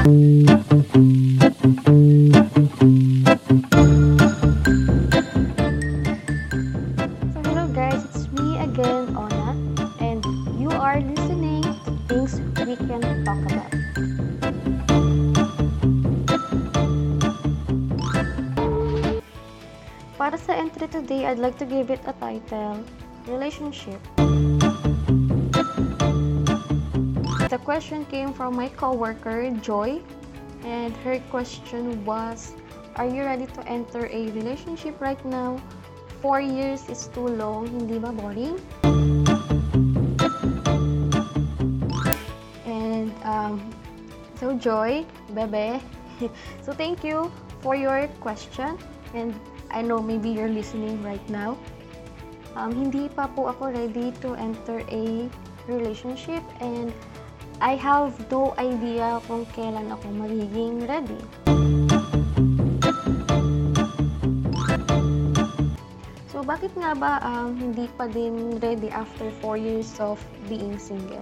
Para sa entry today, I'd like to give it a title, Relationship. The question came from my coworker, Joy, and her question was, Are you ready to enter a relationship right now? Four years is too long, hindi ba boring? And um, so Joy, Bebe, so thank you for your question and I know maybe you're listening right now. Um, hindi pa po ako ready to enter a relationship and I have no idea kung kailan ako magiging ready. So, bakit nga ba um, hindi pa din ready after 4 years of being single?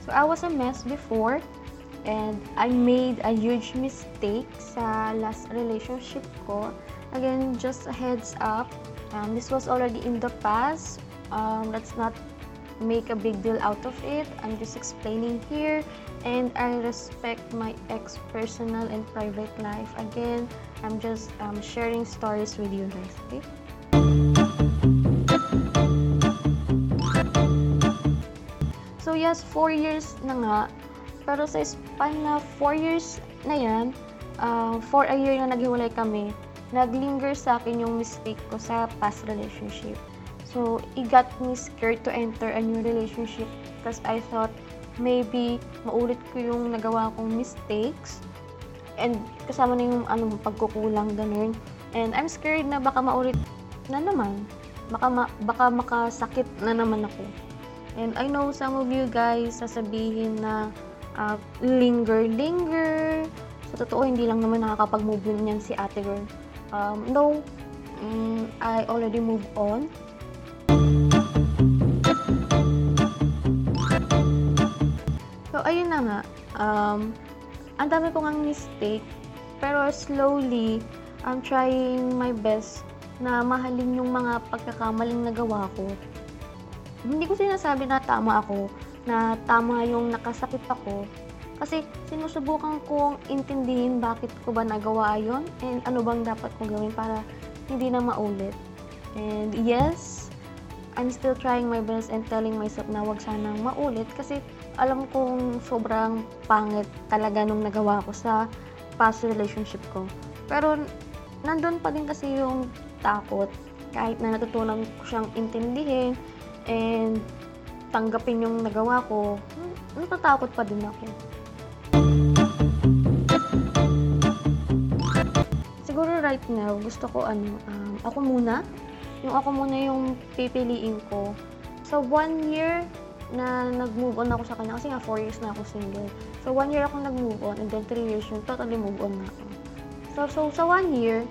So, I was a mess before and I made a huge mistake sa last relationship ko. Again, just a heads up, um, this was already in the past. Um, let's not make a big deal out of it. I'm just explaining here and I respect my ex personal and private life. Again, I'm just um, sharing stories with you guys, okay? So yes, 4 years na nga. Pero sa span na 4 years na yan, uh, for a year na naghiwalay kami, naglinger sa akin yung mistake ko sa past relationship. So, it got me scared to enter a new relationship because I thought maybe maulit ko yung nagawa kong mistakes and kasama na yung ano, pagkukulang ganun. And I'm scared na baka maulit na naman. Baka, ma- baka makasakit na naman ako. And I know some of you guys sasabihin na uh, linger, linger. Sa totoo, hindi lang naman nakakapag-move yun yan si ate girl. Um, no, mm, I already moved on. So, ayun na nga. Um, ang dami ko ngang mistake. Pero slowly, I'm trying my best na mahalin yung mga pagkakamaling nagawa ko. Hindi ko sinasabi na tama ako, na tama yung nakasakit ako. Kasi sinusubukan kong intindihin bakit ko ba nagawa yon and ano bang dapat kong gawin para hindi na maulit. And yes, I'm still trying my best and telling myself na wag sanang maulit kasi alam kong sobrang pangit talaga nung nagawa ko sa past relationship ko. Pero nandun pa din kasi yung takot kahit na natutunan ko siyang intindihin and tanggapin yung nagawa ko, natatakot pa din ako. Siguro right now, gusto ko ano, um, ako muna. Yung ako muna yung pipiliin ko. So, one year na nag-move on ako sa kanya, kasi nga 4 years na ako single. So, one year ako nag-move on, and then 3 years yung totally move on na ako. So, so sa one year,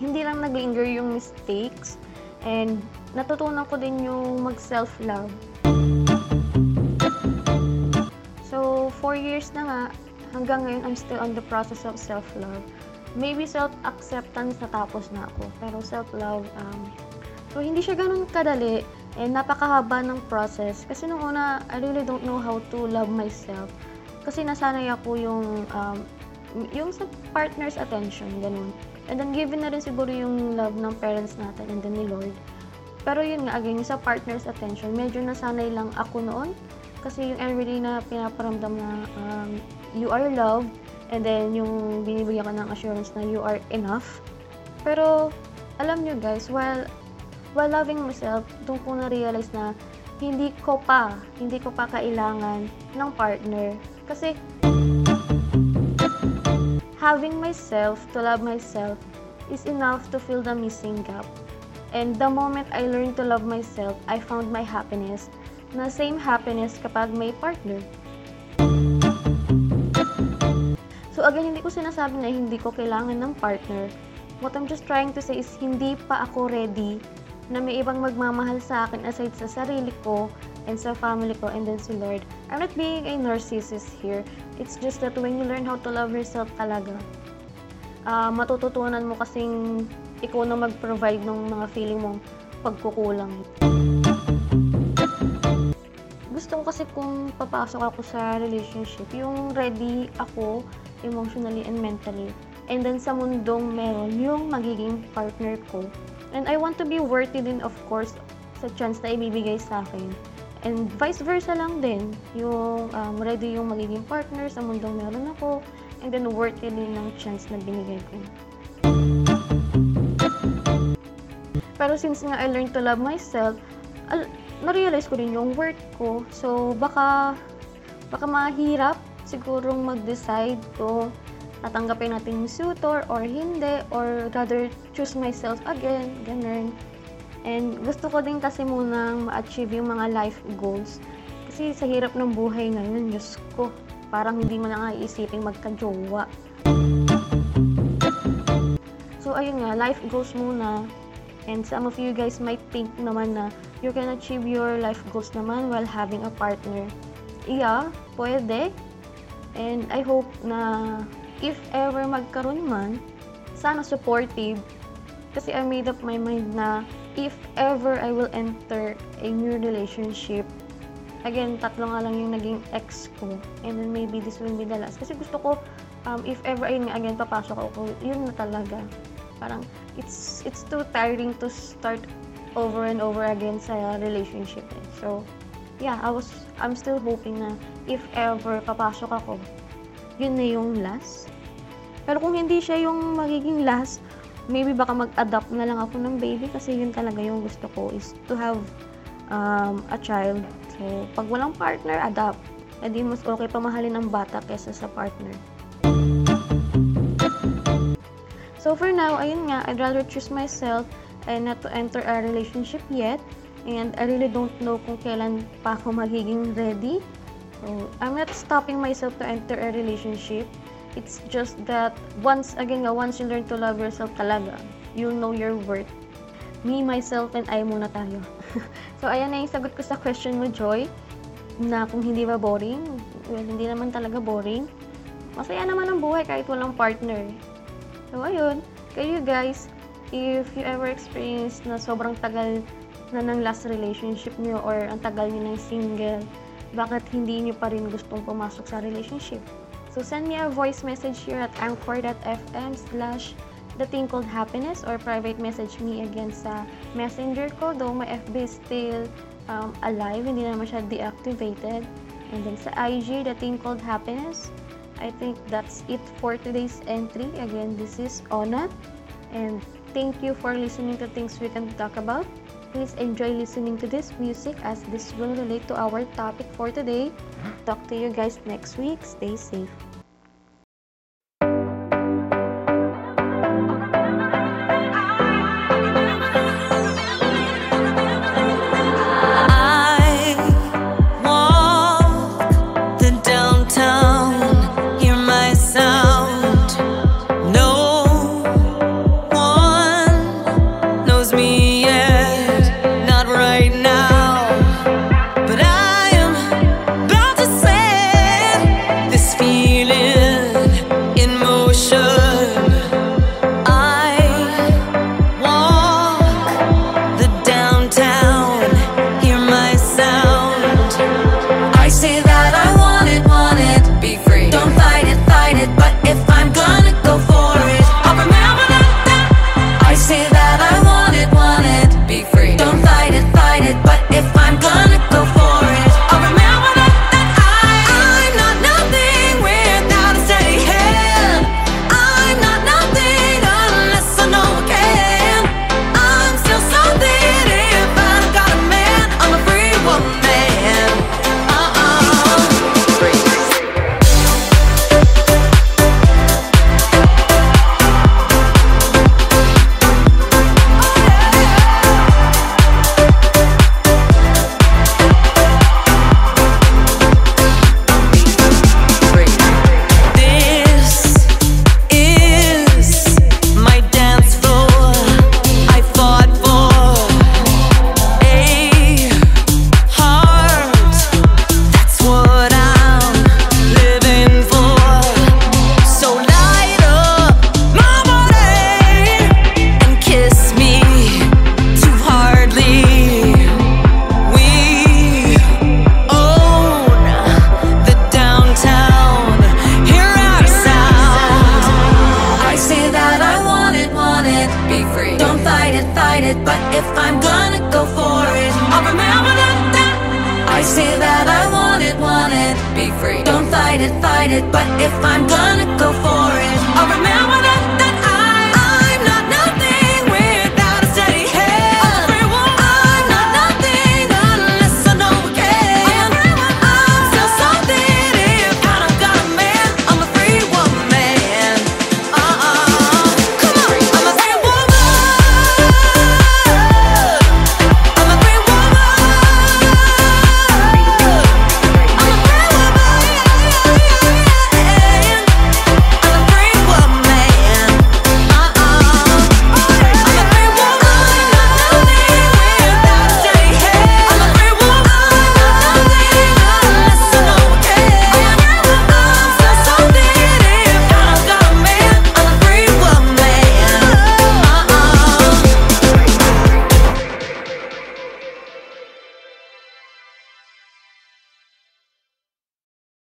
hindi lang nag-linger yung mistakes, and natutunan ko din yung mag-self-love. So, 4 years na nga, hanggang ngayon, I'm still on the process of self-love. Maybe self-acceptance natapos na ako, pero self-love, um, so hindi siya ganun kadali, and napakahaba ng process. Kasi nung una, I really don't know how to love myself. Kasi nasanay ako yung, um, yung sa partner's attention, ganun. And then, given na rin siguro yung love ng parents natin and then ni Lord. Pero yun nga, again, yung sa partner's attention, medyo nasanay lang ako noon. Kasi yung everyday na pinaparamdam na um, you are loved, and then yung binibigyan ka ng assurance na you are enough. Pero, alam nyo guys, while, while loving myself, doon ko na-realize na hindi ko pa, hindi ko pa kailangan ng partner. Kasi, having myself, to love myself, is enough to fill the missing gap. And the moment I learned to love myself, I found my happiness na same happiness kapag may partner. So again, hindi ko sinasabi na hindi ko kailangan ng partner. What I'm just trying to say is hindi pa ako ready na may ibang magmamahal sa akin aside sa sarili ko and sa family ko and then sa Lord. I'm not being a narcissist here. It's just that when you learn how to love yourself talaga, uh, matututunan mo kasing ikaw na mag-provide ng mga feeling mong pagkukulang. Gusto ko kasi kung papasok ako sa relationship, yung ready ako emotionally and mentally. And then sa mundong meron yung magiging partner ko. And I want to be worthy din of course sa chance na ibibigay sa akin. And vice versa lang din, yung um, ready yung magiging partner sa mundong meron ako, and then worthy din ng chance na binigay ko. Pero since nga I learned to love myself, al- na-realize ko din yung worth ko. So, baka, baka mahirap sigurong mag-decide kung tatanggapin natin yung suitor or hindi, or rather choose myself again, ganun. And gusto ko din kasi munang ma-achieve yung mga life goals. Kasi sa hirap ng buhay ngayon, Diyos ko, parang hindi mo na nga iisipin magka-jowa. So, ayun nga, life goals muna. And some of you guys might think naman na you can achieve your life goals naman while having a partner. Yeah, pwede. And I hope na if ever magkaroon man, sana supportive. Kasi I made up my mind na if ever I will enter a new relationship, again, tatlo nga lang yung naging ex ko. And then maybe this will be the last. Kasi gusto ko, um, if ever, ayun nga, again, papasok ako, yun na talaga. Parang, it's, it's too tiring to start over and over again sa relationship. Eh. So, yeah, I was, I'm still hoping na if ever papasok ako, yun na yung last. Pero kung hindi siya yung magiging last, maybe baka mag-adopt na lang ako ng baby kasi yun talaga yung gusto ko is to have um, a child. So, pag walang partner, adopt. E di mas okay pamahalin ng bata kesa sa partner. So for now, ayun nga, I'd rather choose myself and not to enter a relationship yet. And I really don't know kung kailan pa ako magiging ready. So, I'm not stopping myself to enter a relationship. It's just that once, again once you learn to love yourself talaga, you'll know your worth. Me, myself, and I muna tayo. so, ayan na yung sagot ko sa question mo, Joy, na kung hindi ba boring? Well, hindi naman talaga boring. Masaya naman ang buhay kahit walang partner. So, ayun. Kayo guys, if you ever experience na sobrang tagal na ng last relationship niyo or ang tagal niyo ng single, bakit hindi niyo pa rin gustong pumasok sa relationship? So send me a voice message here at anchor.fm slash the thing called happiness or private message me again sa messenger ko though my FB is still um, alive, hindi naman siya deactivated. And then sa IG, the thing called happiness. I think that's it for today's entry. Again, this is Ona. And thank you for listening to Things We Can Talk About. Please enjoy listening to this music as this will relate to our topic for today. Talk to you guys next week. Stay safe. I say that I want it, want it. Be free, don't fight it, fight it But if I'm gonna go for it I'll remember that